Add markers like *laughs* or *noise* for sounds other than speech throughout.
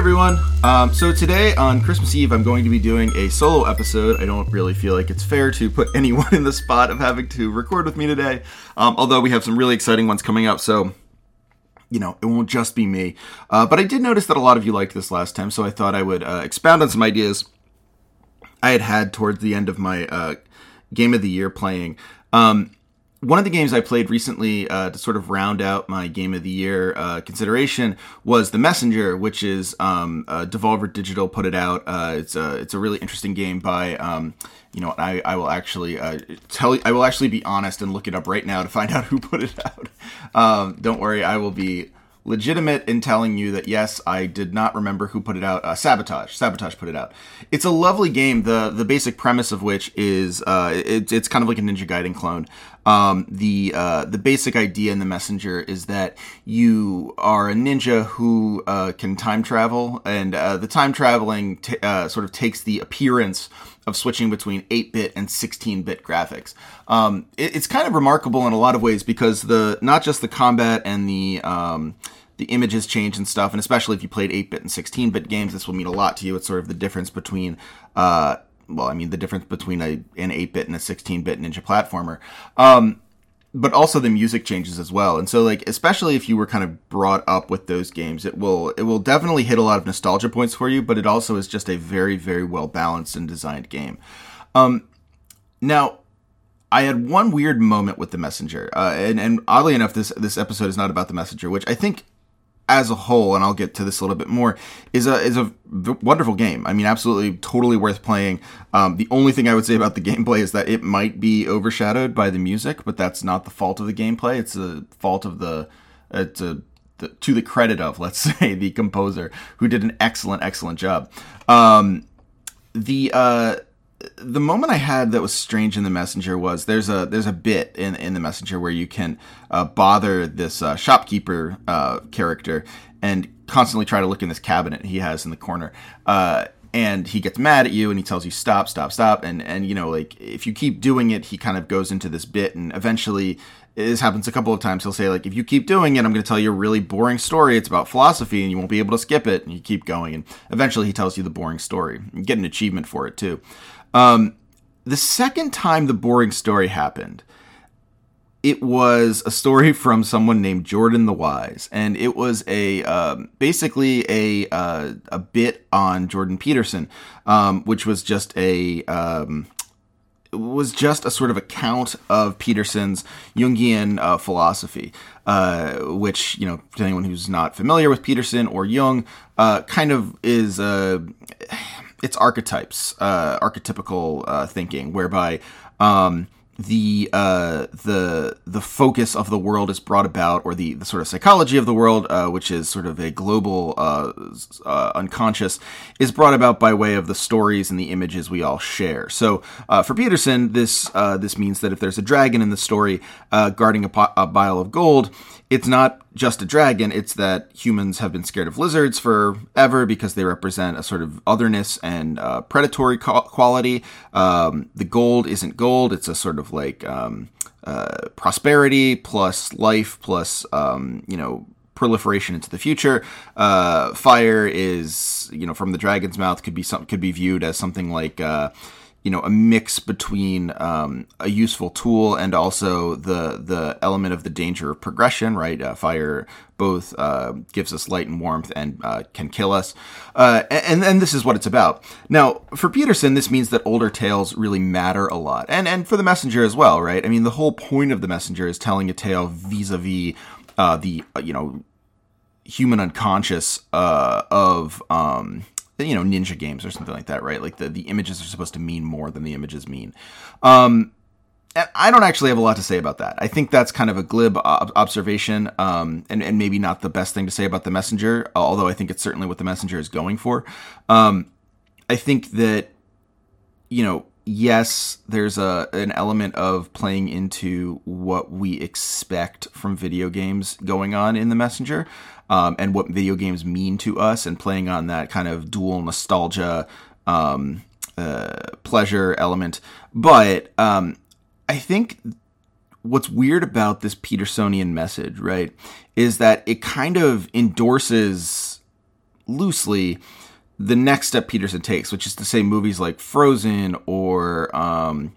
Everyone! Um, so today on Christmas Eve, I'm going to be doing a solo episode. I don't really feel like it's fair to put *laughs* anyone in the spot of having to record with me today, um, although we have some really exciting ones coming up, so you know, it won't just be me. Uh, but I did notice that a lot of you liked this last time, so I thought I would uh, expound on some ideas I had had towards the end of my uh, game of the year playing. Um, one of the games I played recently uh, to sort of round out my game of the year uh, consideration was The Messenger, which is um, uh, Devolver Digital put it out. Uh, it's a it's a really interesting game by um, you know I, I will actually uh, tell I will actually be honest and look it up right now to find *laughs* out who put it out. Um, don't worry, I will be legitimate in telling you that yes, I did not remember who put it out. Uh, Sabotage, Sabotage put it out. It's a lovely game. the The basic premise of which is uh, it, it's kind of like a Ninja Gaiden clone. Um, the uh, the basic idea in the messenger is that you are a ninja who uh, can time travel, and uh, the time traveling t- uh, sort of takes the appearance of switching between 8-bit and 16-bit graphics. Um, it, it's kind of remarkable in a lot of ways because the not just the combat and the um, the images change and stuff, and especially if you played 8-bit and 16-bit games, this will mean a lot to you. It's sort of the difference between uh, well, I mean, the difference between a, an 8 bit and a 16 bit ninja platformer. Um, but also the music changes as well. And so like especially if you were kind of brought up with those games, it will it will definitely hit a lot of nostalgia points for you, but it also is just a very very well balanced and designed game. Um now I had one weird moment with the messenger, uh, and, and oddly enough, this this episode is not about the messenger, which I think as a whole, and I'll get to this a little bit more, is a is a wonderful game. I mean, absolutely, totally worth playing. Um, the only thing I would say about the *laughs* gameplay is that it might be overshadowed by the music, but that's not the fault of the gameplay. It's the fault of the it's a the, to the credit of *laughs* let's say the composer who did an excellent excellent job. Um, the uh, the moment I had that was strange in the messenger was there's a there's a bit in in the messenger where you can uh, bother this uh, shopkeeper uh, character and constantly try to look in this cabinet he has in the corner. Uh, and he gets mad at you and he tells you stop stop stop and and you know like if you keep doing it he kind of goes into this bit and eventually this happens a couple of times he'll say like if you keep doing it i'm going to tell you a really boring story it's about philosophy and you won't be able to skip it and you keep going and eventually he tells you the boring story you get an achievement for it too um, the second time the boring story happened, it was a story *laughs* from someone named Jordan the Wise, and it was a um, basically a uh, a bit on Jordan Peterson, um, which was just a um, was just a sort of account of Peterson's Jungian uh, philosophy, uh, which you know, to anyone who's not familiar with Peterson or Jung, uh, kind of is a it's archetypes, uh, archetypical uh, thinking, whereby um, the uh, the the focus of the world is brought about, or the, the sort of psychology of the world, uh, which is sort of a global uh, uh, unconscious, is brought about by way of the stories and the images we all share. So uh, for Peterson, this uh, this means that if there's a dragon in the story guarding a, a pile of gold, it's not just a dragon, it's that humans have been scared of lizards forever because they represent a sort of otherness and uh, predatory quality. Um, the gold isn't gold, it's a sort of like um, uh, prosperity plus life plus, um, you know, proliferation into the future. Uh, fire is, you know, from the dragon's mouth could be some could be viewed as something like uh, you know a mix between um, a useful tool and also the the element of the danger of progression right? Uh, fire both uh, gives us light and warmth and uh, can kill us. Uh, and and this is what it's about. Now for peterson this means that older tales really matter a lot. And and for the messenger as well right? I mean the whole point of the messenger is telling a tale vis-a-vis uh, the uh, you know human unconscious of um, you know ninja games or something like that right like the, the images are supposed to mean more than the images mean um I don't actually have a lot to say about that. I think that's kind of a glib observation, um, and, and maybe not the best thing to say about the messenger, although I think it's certainly what the messenger is going for. Um, I think that, you know, yes, there's a an element of playing into what we expect from video games going on in the messenger um, and what video games mean to us, and playing on that kind of dual nostalgia um, uh, pleasure element. But um, I think what's weird about this Petersonian message, right, is that it kind of endorses loosely the next step Peterson takes, which is to say movies like Frozen or, um,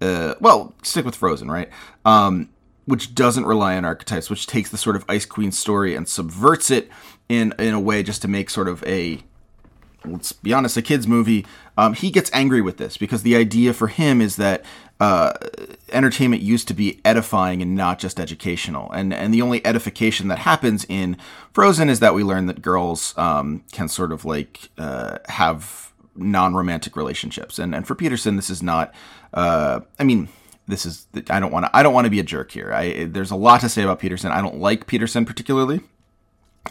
uh, well, stick with Frozen, right? Um, which doesn't rely on archetypes, which takes the sort of Ice Queen story and subverts it in in a way just to make sort of a let's be honest, a kids movie. Um, he gets angry with this because the idea for him is that uh, entertainment used to be edifying and not just educational, and and the only edification that happens in Frozen is that we learn that girls um, can sort of like uh, have non-romantic relationships, and and for Peterson, this is not. Uh, I mean, this is I don't want to I don't want to be a jerk here. I there's a lot to say about Peterson. I don't like Peterson particularly.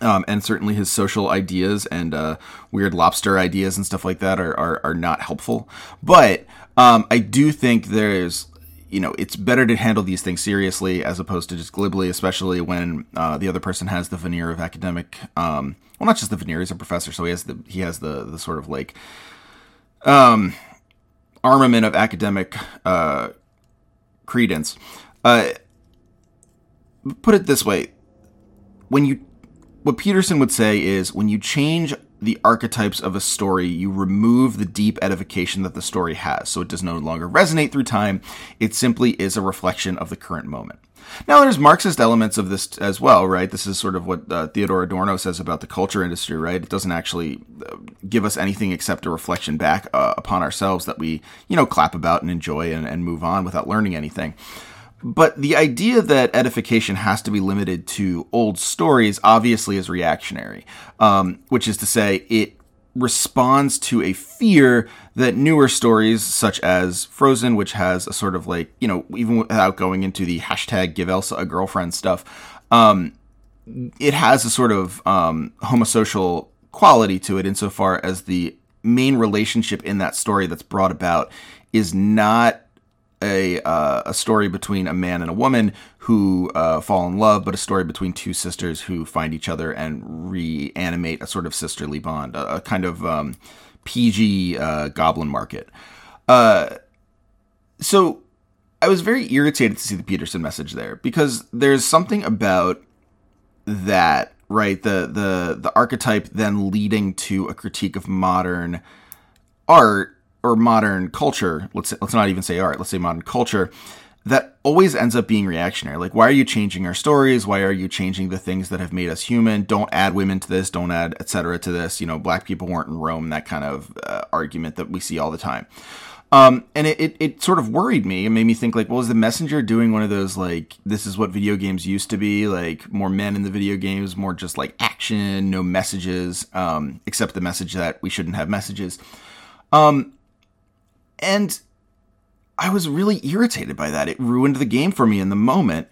Um, and certainly his social ideas and uh, weird lobster ideas and stuff like that are, are, are not helpful. But um, I do think there's, you know, it's better to handle these things seriously as opposed to just glibly, especially when uh, the other person has the veneer of academic. Um, well, not just the veneer; he's a professor, so he has the he has the the sort of like um, armament of academic uh, credence. Uh, put it this way: when you, what Peterson would say is, when you change the archetypes of a story, you remove the deep edification that the story has, so it does no longer resonate through time. It simply is a reflection of the current moment. Now, there's Marxist elements of this as well, right? This is sort of what uh, Theodor Adorno says about the culture industry, right? It doesn't actually uh, give us anything except a reflection back uh, upon ourselves that we, you know, clap about and enjoy and, and move on without learning anything. But the idea that edification has to be limited to old stories obviously is reactionary, um, which is to say, it responds to a fear that newer stories, such as Frozen, which has a sort of like, you know, even without going into the hashtag give Elsa a girlfriend stuff, um, it has a sort of um, homosocial quality to it insofar as the main relationship in that story that's brought about is not a uh, a story between a man and a woman who uh, fall in love, but a story between two sisters who find each other and reanimate a sort of sisterly bond, a, a kind of um, PG uh, Goblin Market. Uh, so I was very irritated to see the Peterson message there because there's something about that right the the the archetype then leading to a critique of modern art or modern culture, let's let's not even say art, let's say modern culture, that always ends up being reactionary. Like, why are you changing our stories? Why are you changing the things that have made us human? Don't add women to this. Don't add etc. to this. You know, black people weren't in Rome. That kind of uh, argument that we see all the time. Um, and it, it, it, sort of worried me and made me think like, well, is the messenger doing one of those like this is what video games used to be, like more men in the video games, more just like action, no messages, um, except the message that we shouldn't have messages. Um, and I was really irritated by that. It ruined the game for me in the moment.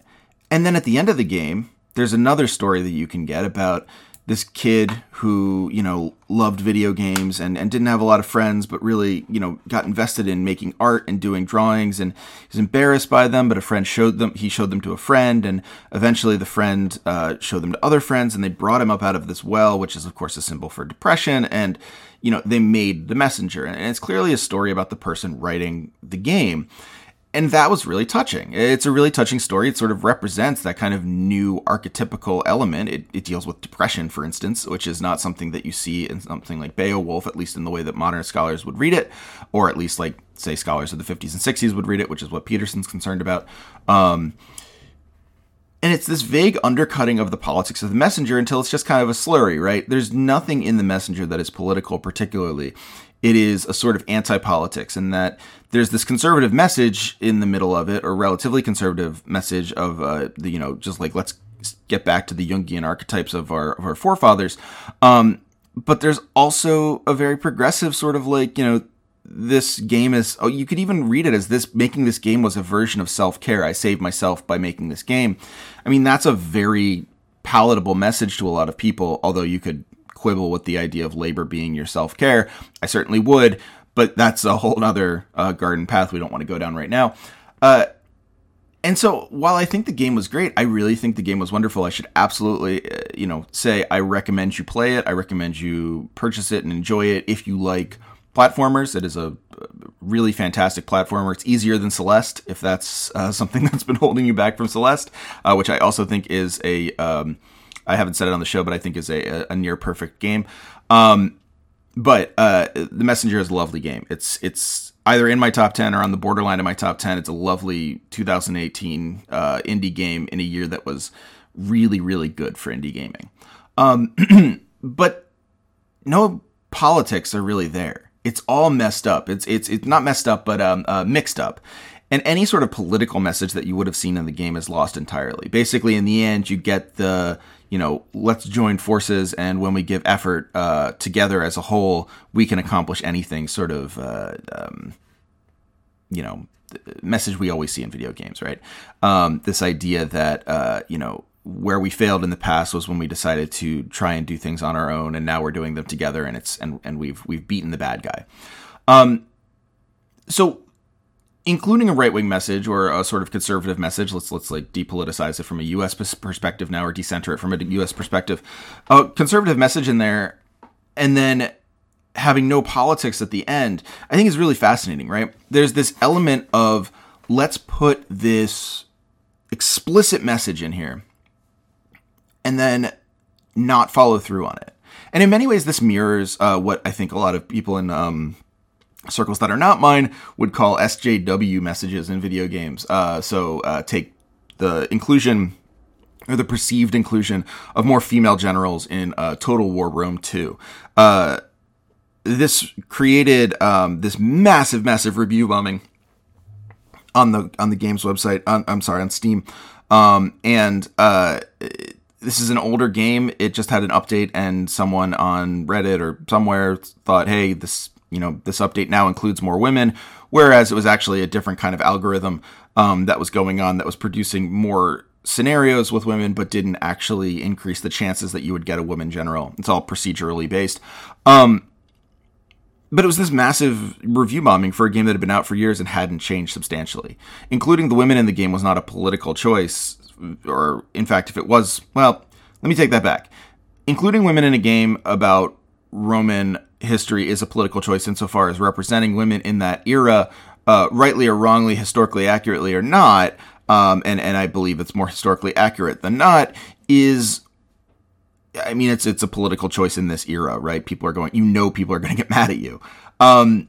And then at the end of the game, there's another story that you can get about this kid who, you know, loved video games and, and didn't have a lot of friends, but really, you know, got invested in making art and doing drawings and he's embarrassed by them, but a friend showed them, he showed them to a friend and eventually the friend uh, showed them to other friends and they brought him up out of this well, which is of course a symbol for depression. And, you know, they made the messenger and it's clearly a story about the person writing the game and that was really touching. It's a really touching story. It sort of represents that kind of new archetypical element. It, it, deals with depression, for instance, which is not something that you see in something like Beowulf, at least in the way that modern scholars would read it, or at least like say scholars of the 50s and 60s would read it, which is what Peterson's concerned about. Um, and it's this vague undercutting of the politics of the messenger until it's just kind of a slurry, right? There's nothing in the messenger that is political, particularly it is a sort of anti-politics in that there's this conservative message in the middle of it or relatively conservative message of uh, the you know just like let's get back to the jungian archetypes of our of our forefathers um, but there's also a very progressive sort of like you know this game is oh you could even read it as this making this game was a version of self-care i saved myself by making this game i mean that's a very palatable message to a lot of people although you could quibble with the idea of labor being your self care. I certainly would, but that's a whole other uh, garden path we don't want to go down right now. Uh, and so, while I think the game was great, I really think the game was wonderful. I should absolutely, uh, you know, say I recommend you play it. I recommend you purchase it and enjoy it if you like platformers. It is a really fantastic platformer. It's easier than Celeste, if that's uh, *laughs* something that's been holding you back from Celeste, uh, which I also think is a um, I haven't said it on the show, but I think is a, a, near perfect game. Um, but uh, the Messenger is a lovely game. It's it's either in my top 10 or on the borderline of my top 10. It's a lovely 2018 uh, indie game in a year that was really, really good for indie gaming. Um, *clears throat* but no politics are really there. It's all messed up. It's it's it's not messed up, but um, uh, mixed up. And any sort of political message that you would have seen in the game is lost entirely. Basically, in the end, you get the you know, let's join forces, and when we give effort uh, together as a whole, we can accomplish anything. Sort of, uh, um, you know, message we always see in video games, right? Um, this idea that uh, you know where we failed in the past was when we decided to try and do things on our own, and now we're doing them together, and it's and and we've we've beaten the bad guy. Um, so including a right wing message or a sort of conservative message. Let's let's like depoliticize it from a U.S. perspective now, or decenter it from a U.S. perspective. A conservative message in there, and then having no politics at the end. I think is really fascinating. Right? There's this element of let's put this explicit message in here, and then not follow through on it. And in many ways, this mirrors uh, what I think a lot of people in um, circles that are not mine would call SJW messages in video games. Uh, so uh, take the inclusion or the perceived inclusion of more female generals in uh, Total War Rome 2. Uh, this created um, this massive, massive review bombing on the on the game's website. On, I'm sorry, on Steam, um, and uh, this is an older game. It just had an update, and someone on Reddit or somewhere thought, "Hey, this you know this update now includes more women whereas it was actually a different kind of algorithm um, that was going on that was producing more scenarios with women but didn't actually increase the chances that you would get a woman general. It's all procedurally based. Um, but it was this massive review bombing for a game that had been out for years and hadn't changed substantially. Including the women in the game was not a political choice or in fact if it was well let me take that back including women in a game about roman history is a political choice insofar as representing women in that era, uh, rightly or wrongly, historically accurately or not, um, and and I believe it's more historically accurate than not, is I mean, it's it's a political choice in this era, right? People are going, you know, people are going to get *laughs* mad at you. Um,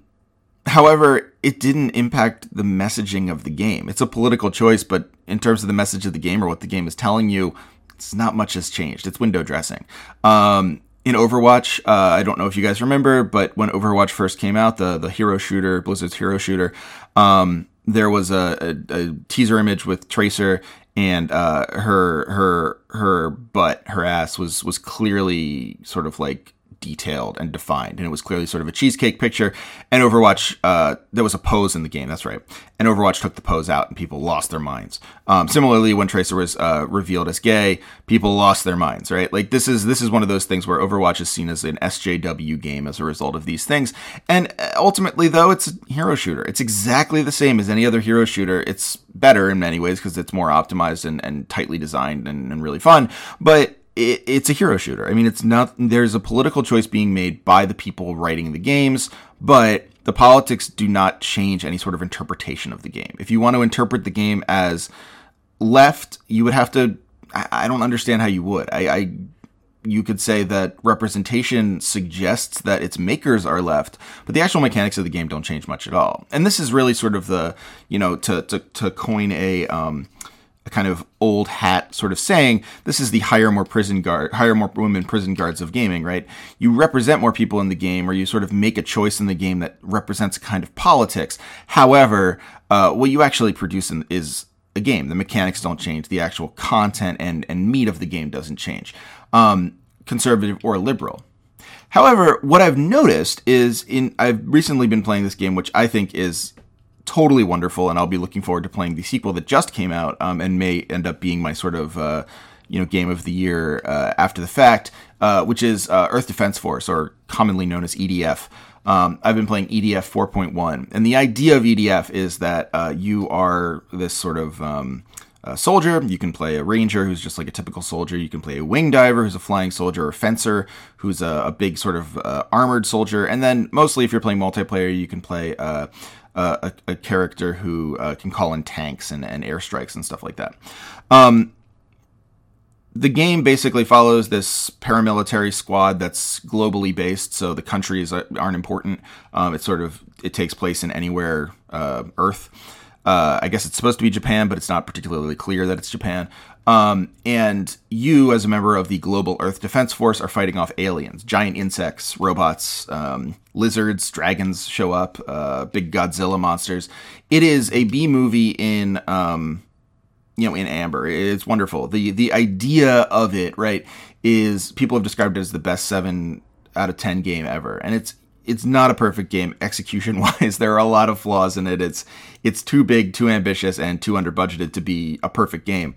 however, it didn't impact the messaging of the game. It's a political choice, but in terms of the message of the game or what the game is telling you, it's not much has changed. It's window dressing. Um, in Overwatch. Uh, I don't know if you guys remember, but when Overwatch first came out, the the hero shooter, Blizzard's hero shooter, um, there was a, a, a, teaser image with Tracer, and uh, her her her butt, her ass was was clearly sort of like detailed and defined, and it was clearly sort of a cheesecake picture. And Overwatch, uh, there was a pose in the game. That's right. And Overwatch took the pose out, and people lost their minds. Um, similarly, when Tracer was uh, revealed as gay, people lost their minds. Right? Like this is this is one of those things where Overwatch is seen as an SJW game as a result of these things. And uh, ultimately, though, it's a hero shooter. It's exactly the same as any other hero shooter. It's better in many ways because it's more optimized and, and tightly designed and, and really fun. But it, it's a hero shooter. I mean, it's not. There's a political choice being made by the people writing the games, but the politics do not change any sort of interpretation of the game. If you want to interpret the game as left, you would have to. I, I don't understand how you would. I, I you could say that representation suggests that its makers are left, but the actual mechanics of the game don't change much at all. And this is really sort of the, you know, to to, to coin a um, a kind of old hat sort of saying this is the hire more prison guard hire more women prison guards of gaming right? You represent more people in the game or you sort of make a choice in the game that represents a kind of politics. However uh, what you actually produce in, is a game. The mechanics don't change. The actual content and and meat of the game doesn't change. Um, conservative or liberal. However, what I've noticed is in I've recently been playing this game, which I think is totally wonderful, and I'll be looking forward to playing the sequel that just came out um, and may end up being my sort of uh, you know game of the year uh, after the fact, uh, which is uh, Earth Defense Force, or commonly known as EDF. Um, I've been playing EDF 4.1, and the idea of EDF is that uh, you are this sort of um, soldier. You can play a ranger who's just like a typical soldier. You can play a wing diver who's a flying soldier, or a fencer who's a, a big sort of uh, armored soldier. And then mostly, if you're playing multiplayer, you can play uh, a, a, character who uh, can call in tanks and, and airstrikes and stuff like that. Um, the game basically follows this paramilitary squad that's globally based, so the countries aren't important. Um, it sort of it takes place in anywhere uh, Earth. Uh, I guess it's supposed to be Japan, but it's not particularly clear that it's Japan. Um, and you, as a member of the Global Earth Defense Force, are fighting off aliens, giant insects, robots, um, lizards, dragons show up, uh, big Godzilla monsters. It is a B movie in, um, you know, in amber. It's wonderful. the The idea of it, right, is people have described it as the best seven out of ten game ever, and it's it's not a perfect game execution wise. *laughs* There are a lot of flaws in it. It's it's too big, too ambitious, and too under budgeted to be a perfect game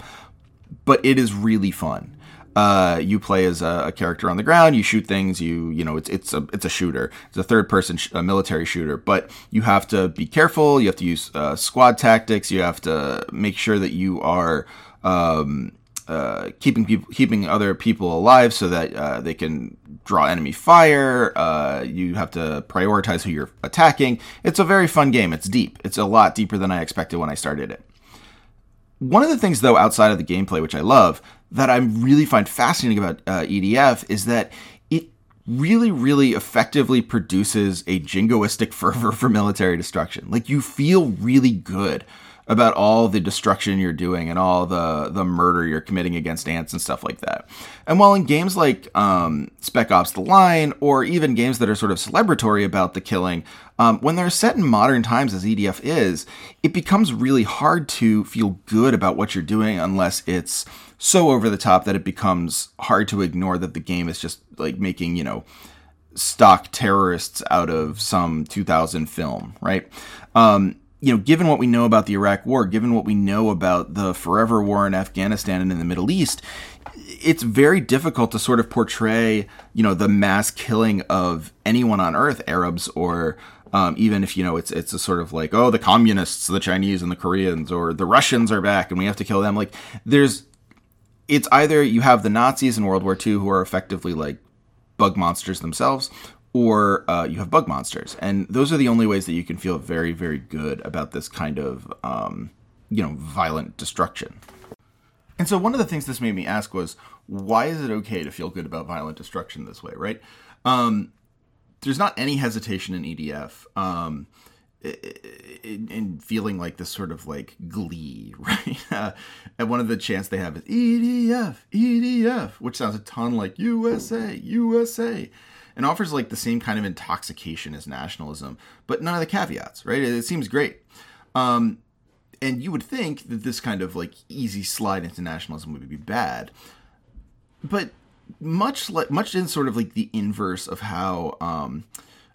but it is really fun. Uh, you play as a, a, character on the ground. You shoot things. You you know it's it's a it's a shooter. It's a third person sh- a military shooter. But you have to be careful. You have to use uh, squad tactics. You have to make sure that you are um, uh, keeping people keeping other people alive so that uh, they can draw enemy fire. Uh, you have to prioritize who you're attacking. It's a very fun game. It's deep. It's a lot deeper than I expected when I started it. One of the things, though, outside of the gameplay, which I love, that I really find fascinating about uh, EDF is that it really, really effectively produces a jingoistic *laughs* fervor for military destruction. Like, you feel really good about all the destruction you're doing and all the the murder you're committing against ants and stuff like that. And while in games like um, Spec Ops: The Line or even games that are sort of celebratory about the killing, um, when they're set in modern times as EDF is, it becomes really hard to feel good about what you're doing unless it's so over the top that it becomes hard to ignore that the game is just like making you know stock terrorists out of some 2000 film, right? Um, you know, given what we know about the Iraq War, given what we know about the forever war in Afghanistan and in the Middle East, it's very difficult to sort of portray, you know, the mass killing of anyone on earth, Arabs or um, even if you know it's it's a sort of like oh the communists, the Chinese and the Koreans, or the Russians are back and we have to kill them. Like there's, it's either you have the Nazis in World War II who are effectively like bug monsters themselves, or uh, you have bug monsters, and those are the only ways that you can feel very, very good about this kind of um, you know violent destruction. And so one of the things this made me ask was, why is it okay to feel good about violent destruction this way, right? Um, there's not any hesitation in EDF. Um, in, in, feeling like this sort of like glee, *laughs* right? Uh, and one of the chants they have is EDF, EDF, which sounds a ton like USA, USA and offers like the same kind of intoxication as nationalism, but none of the caveats, right? It, it seems great. Um, and you would think that this kind of like easy slide into nationalism would be bad, but much like much in sort of like the inverse of how um,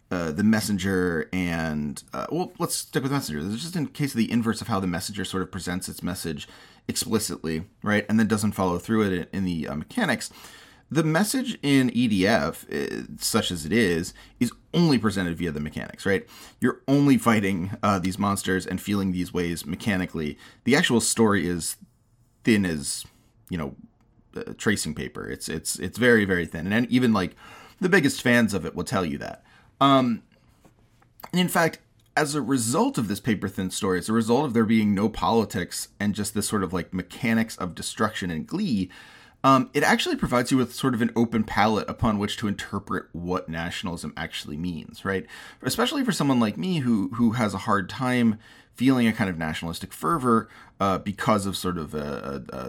uh, the messenger and uh, well, let's stick with messenger. This is just in case of the inverse of how the messenger sort of presents its message explicitly, right, and then doesn't follow through it in, the uh, mechanics the message in EDF, uh, such as it is, is only presented via the mechanics, right? You're only *laughs* fighting uh, these monsters and feeling these ways mechanically. The actual story is thin as, you know, uh, tracing paper. It's it's it's very very thin, and even like the biggest fans of it will tell you that. Um, and in fact, as a result of this paper thin story, as a result of there being no politics and just this sort of like mechanics of destruction and glee, um, it actually provides you with sort of an open palette upon which to interpret what nationalism actually means, right? Especially for someone like me who who has a hard time feeling a kind of nationalistic fervor uh, because of sort of a, a, a,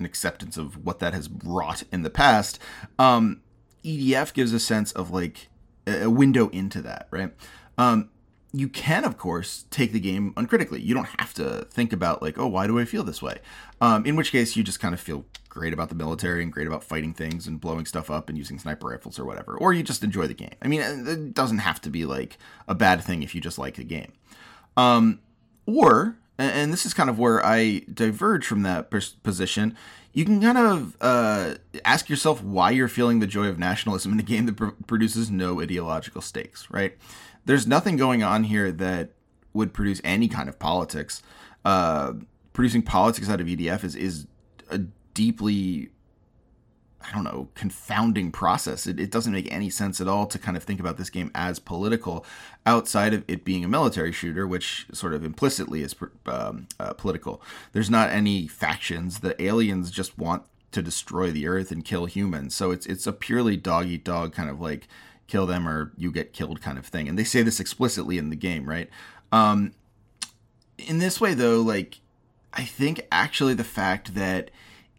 an acceptance of what that has wrought in the past. Um, EDF gives a sense of like a window into that, right? Um, you can, of course, take the game uncritically. You don't have to think about like, oh, why do I feel this way? Um, in which case, you just kind of feel great about the military and great about fighting things and blowing stuff up and using sniper rifles or whatever, or you just enjoy the game. I mean, it doesn't have to be like a bad thing if you just like the game. Um, or, and this is kind of where I diverge from that position, you can kind of uh, ask yourself why you're feeling the joy of nationalism in a game that pr- produces no ideological stakes, right? There's nothing going on here that would produce any kind of politics. Uh, producing politics out of EDF is is a deeply I don't know, confounding process. It, it, doesn't make any sense at all to kind of think about this game as political outside of it being a military shooter, which sort of implicitly is um, uh, political. There's not any factions. The aliens just want to destroy the earth and kill humans. So it's it's a purely dog eat dog kind of like kill them or you get killed kind of thing. And they say this explicitly in the game, right? Um, in this way, though, like I think actually the fact that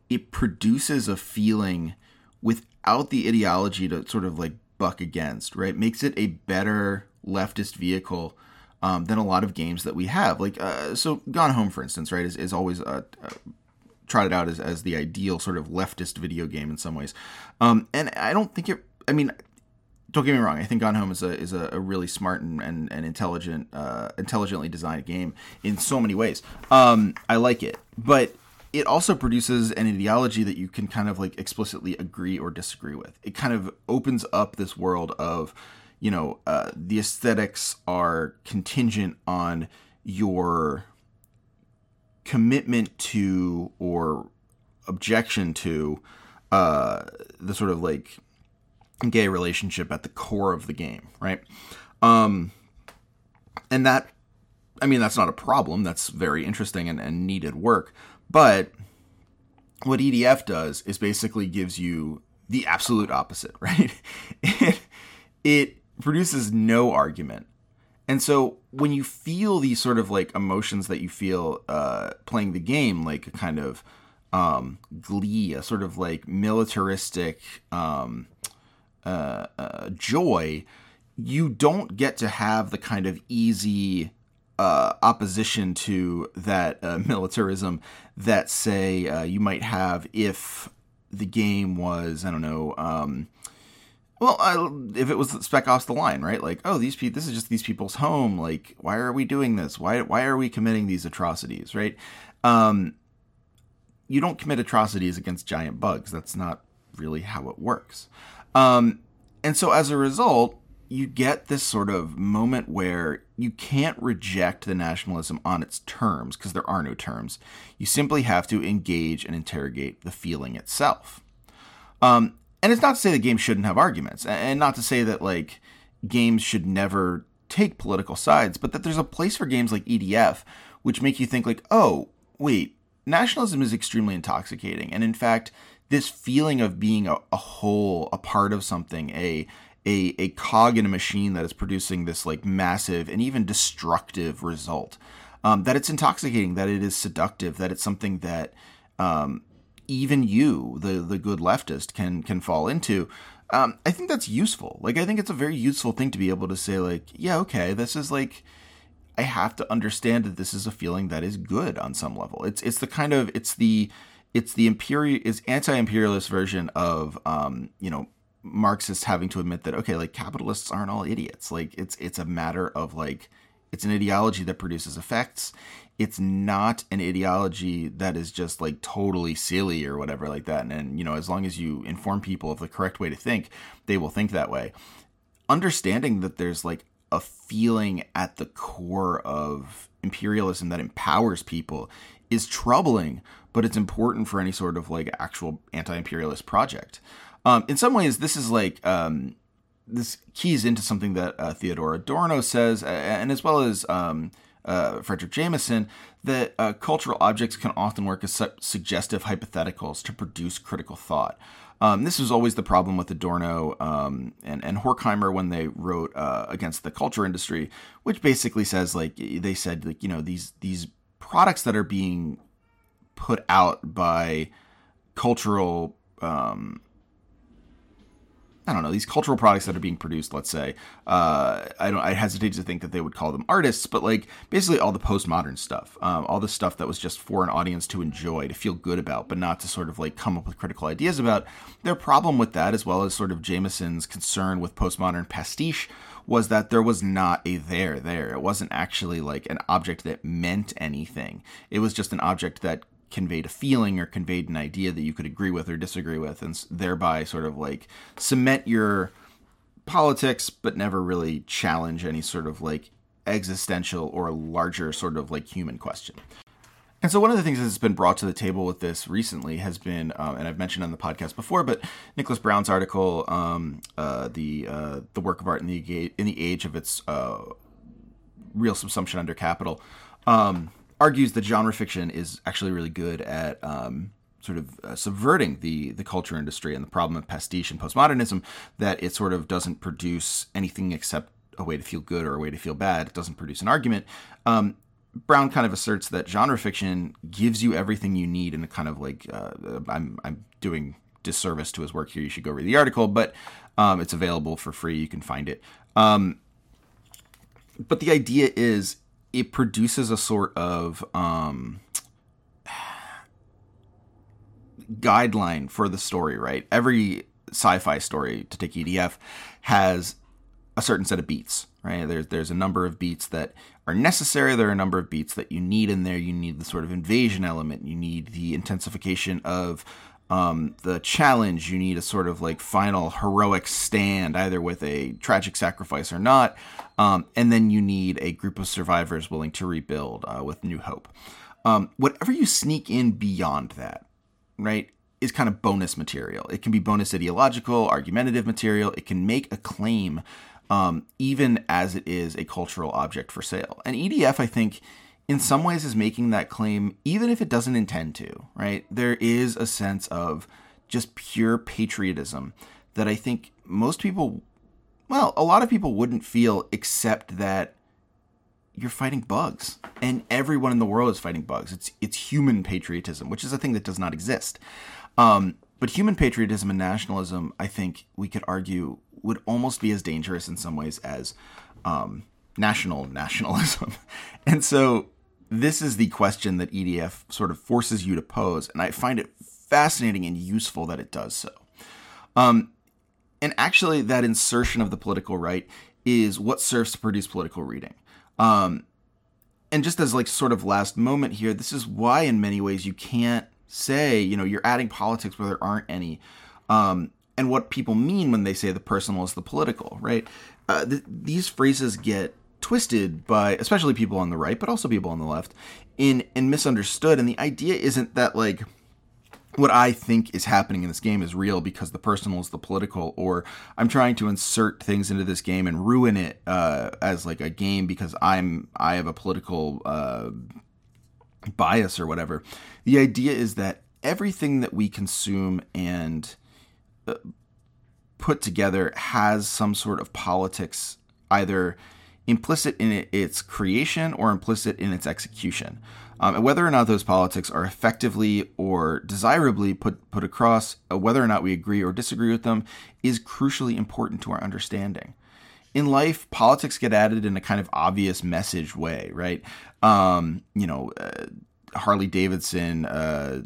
it produces a feeling without the ideology to sort of like buck against, right, makes it a better leftist vehicle um, than a lot of games that we have. Like, uh, so Gone Home, for instance, right, is, is always uh, uh, trotted out as, as the ideal sort of leftist video game in some ways. Um, and I don't think it, I mean, don't get me wrong. I think Gone Home is a is a, a really smart and and, and intelligent, uh, intelligently designed game in so many ways. Um, I like it, but it also produces an ideology that you can kind of like explicitly agree or disagree with. It kind of opens up this world of, you know, uh, the aesthetics are contingent on your commitment to or objection to uh, the sort of like gay relationship at the core of the game, right? Um, and that, I mean, that's not a problem. That's very interesting and, and needed work. But what EDF does is basically gives you the absolute opposite, *laughs* right? it, it produces no argument. And so when you feel these sort of like emotions that you feel uh, playing the game, like a kind of um, glee, a sort of like militaristic um, uh, uh, joy, you don't get to have the kind of easy uh, opposition to that uh, *laughs* militarism that, say, you might have if the game was, I don't know, um, well, if it was Spec Ops: The Line, right? Like, oh, these people, this is just these people's home. Like, why are we doing this? Why, why are we committing these atrocities, right? Um, you don't commit atrocities against giant bugs. That's not really how it works. Um, and so as a result, you get this sort of moment where you can't reject the nationalism on its terms because there are no terms. You simply have to engage and interrogate the feeling itself. Um, and it's not to say that games shouldn't have arguments, and not to say that like games should never take political sides, but that there's a place for games like EDF which make you think like, oh, wait, nationalism is extremely intoxicating, and in fact, this feeling of being a, a whole, a part of something, a a, a cog in a machine that is producing this like massive and even destructive result. Um, that it's intoxicating, that it is seductive, that it's something that um, even you, the the good leftist, can can fall into. Um, I think that's useful. Like I think it's a very useful thing to be able to say like, yeah, okay, this is like. I have to understand that this is a feeling that is good on some level. It's it's the kind of it's the it's the imperial is anti-imperialist version of um, you know Marxists having to admit that okay, like capitalists aren't all idiots. Like it's it's a matter of like it's an ideology that produces effects. It's not an ideology that is just like totally silly or whatever like that. And, and you know, as long as you inform people of the correct way to think, they will think that way. Understanding that there's like a feeling at the core of imperialism that empowers people is troubling, but it's important for any sort of like actual anti-imperialist project. Um, in some ways, this is like um, this keys into something that uh, Theodor Adorno says, and as well as um, uh, Fredric Jameson, that uh, cultural objects can often work as su- suggestive hypotheticals to produce critical thought. Um, this was always the problem with Adorno um, and, and Horkheimer when they wrote uh, against the culture industry, which basically says like they said like you know these these products that are being put out by cultural um, I don't know these cultural products that are being produced. Let's say uh, I don't. I hesitate to think that they would call them artists, but like basically all the postmodern stuff, um, all the stuff that was just for an audience to enjoy, to feel good about, but not to sort of like come up with critical ideas about. Their problem with that, as well as sort of Jameson's concern with postmodern pastiche, was that there was not a there there. It wasn't actually like an object that meant anything. It was just an object that conveyed a feeling or conveyed an idea that you could agree with or disagree with, and thereby sort of like cement your politics, but never really challenge any sort of like existential or larger sort of like human question. And so, one of the things that's been brought to the table with this recently has been, um, and I've mentioned on the podcast before, but Nicholas Brown's article, um, uh, the uh, the work of art in the in the age of its uh, real subsumption under capital, um, argues that genre fiction is actually really good at um, sort of uh, subverting the the culture industry and the problem of pastiche and postmodernism that it sort of doesn't produce anything except a way to feel good or a way to feel bad. It doesn't produce an argument. Um, Brown kind of asserts that genre fiction gives you everything you need in a kind of like uh, I'm I'm doing disservice to his work here. You should go read the article, but um, it's available for free. You can find it. Um, but the idea is it produces a sort of um, guideline for the story, right? Every sci-fi story, to take EDF, has a certain set of beats, right? There's there's a number of beats that are necessary. There are a number of beats that you need in there. You need the sort of invasion element. You need the intensification of um, the challenge. You need a sort of like final heroic stand, either with a tragic sacrifice or not. Um, and then you need a group of survivors willing to rebuild uh, with new hope. Um, whatever you sneak in beyond that, right, is kind of bonus material. It can be bonus ideological, argumentative material. It can make a claim um, even as it is a cultural object for sale. And EDF, I think, in some ways is making that claim, even if it doesn't intend to, right? There is a sense of just pure patriotism that I think most people, well, a lot of people wouldn't feel except that you're fighting bugs and everyone in the world is fighting bugs. It's, it's human patriotism, which is a thing that does not exist. Um, but human patriotism and nationalism, I think we could argue, would almost be as dangerous in some ways as um, national nationalism. *laughs* and so this is the question that EDF sort of forces you to pose, and I find it fascinating and useful that it does so. Um, and actually, that insertion of the political right is what serves to produce political reading. Um, and just as like sort of last moment here, this is why in many ways you can't say, you know, you're adding politics where there aren't any. Um, and what people mean when they say the personal is the political, right? Uh, th- these phrases get twisted by especially people on the right, but also people on the left, in and misunderstood. And the idea isn't that like what I think is happening in this game is real because the personal is the political, or I'm trying to insert things into this game and ruin it uh, as like a game because I'm I have a political uh, bias or whatever. The idea is that everything that we consume and uh, put together has some sort of politics, either implicit in its creation or implicit in its execution. Um, and whether or not those politics are effectively or desirably put, put across, uh, whether or not we agree or disagree with them, is crucially important to our understanding in life, politics get added in a kind of obvious message way, right? Um, you know, uh, Harley Davidson uh,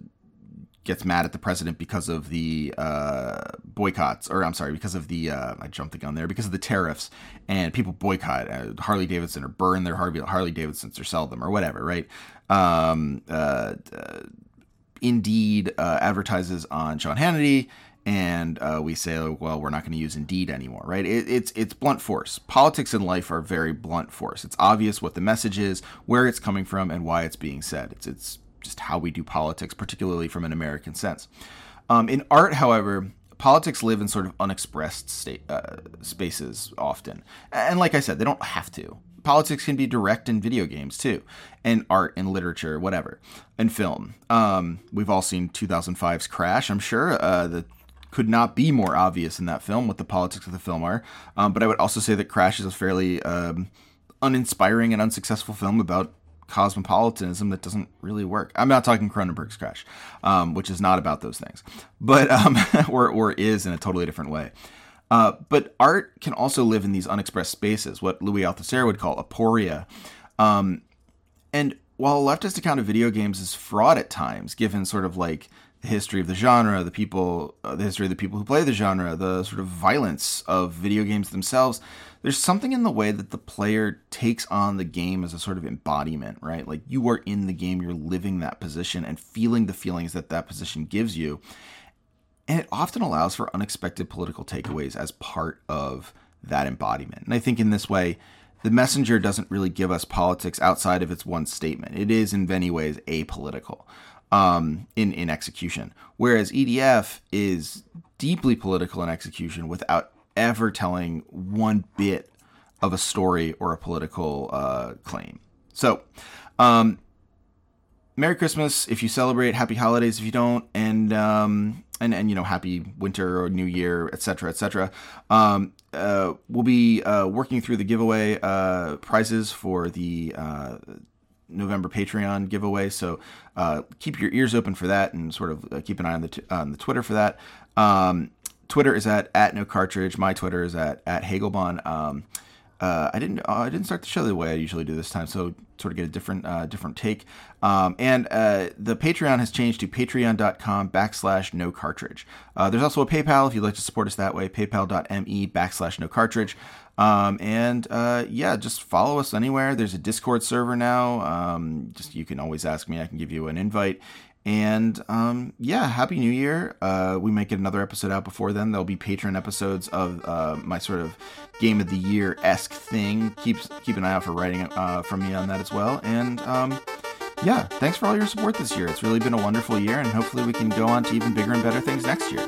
gets mad at the president because of the uh, boycotts, or I'm sorry, because of the uh, I jumped the gun there because of the tariffs, and people boycott uh, Harley Davidson or burn their Harley Davidsons or sell them or whatever, right? Um, uh, Indeed advertises on Sean Hannity and uh, we say, oh, well, we're not going to use Indeed anymore, right? It, it's it's blunt force. Politics and life are very blunt force. It's obvious what the message is, where it's coming from, and why it's being said. It's it's just how we do politics, particularly from an American sense. Um, in art, however, politics live in sort of unexpressed state, uh, spaces often, and like I said, they don't have to. Politics can be direct in video games too, and art and literature, whatever, and film. Um, we've all seen 2005's Crash, I'm sure. Uh, could not be more obvious in that film what the politics of the film are. Um, but I would also say that Crash is a fairly um, uninspiring and unsuccessful film about cosmopolitanism that doesn't really work. I'm not talking Cronenberg's Crash, um, which is not about those things, but um, *laughs* or or is in a totally different way. Uh, but art can also live in these unexpressed spaces, what Louis Althusser would call aporia. Um, and while a leftist account of video games is fraught at times, given sort of like the history of the genre, the people, uh, the history of the people who play the genre, the sort of violence of video games themselves. There's something in the way that the player takes on the game as a sort of embodiment, right? Like you are in the game, you're living that position and feeling the feelings that that position gives you. And it often allows for unexpected political takeaways as part of that embodiment. And I think in this way, the messenger doesn't really give us politics outside of its one statement. It is in many ways apolitical um, in in execution, whereas EDF is deeply political in execution without ever telling one bit of a story or a political uh, claim. So, um, Merry Christmas if you celebrate. Happy holidays if you don't, and um, and and you know, happy winter or New Year, etc., etc. Um, uh, we'll be uh, working through the giveaway uh, prizes for the. Uh, November Patreon giveaway, so uh, keep your ears open for that, and sort of uh, keep an eye on the t- on the Twitter for that. Um, Twitter is at at no cartridge. My Twitter is at at Hagelbon. Um, uh, I didn't uh, I didn't start the show the way I usually do this time, so sort of get a different uh, different take. Um, and uh, the Patreon has changed to patreon.com backslash no cartridge. Uh, there's also a PayPal if you'd like to support us that way, paypal.me backslash no cartridge. Um, and uh, yeah, just follow us anywhere. There's a Discord server now. Um, just you can always ask me. I can give you an invite. And um, yeah, happy New Year. Uh, we might get another episode out before then. There'll be patron episodes of uh, my sort of game of the year esque thing. Keep keep an eye out for writing uh, from me on that as well. And um, yeah, thanks for all your support this year. It's really been a wonderful year, and hopefully we can go on to even bigger and better things next year.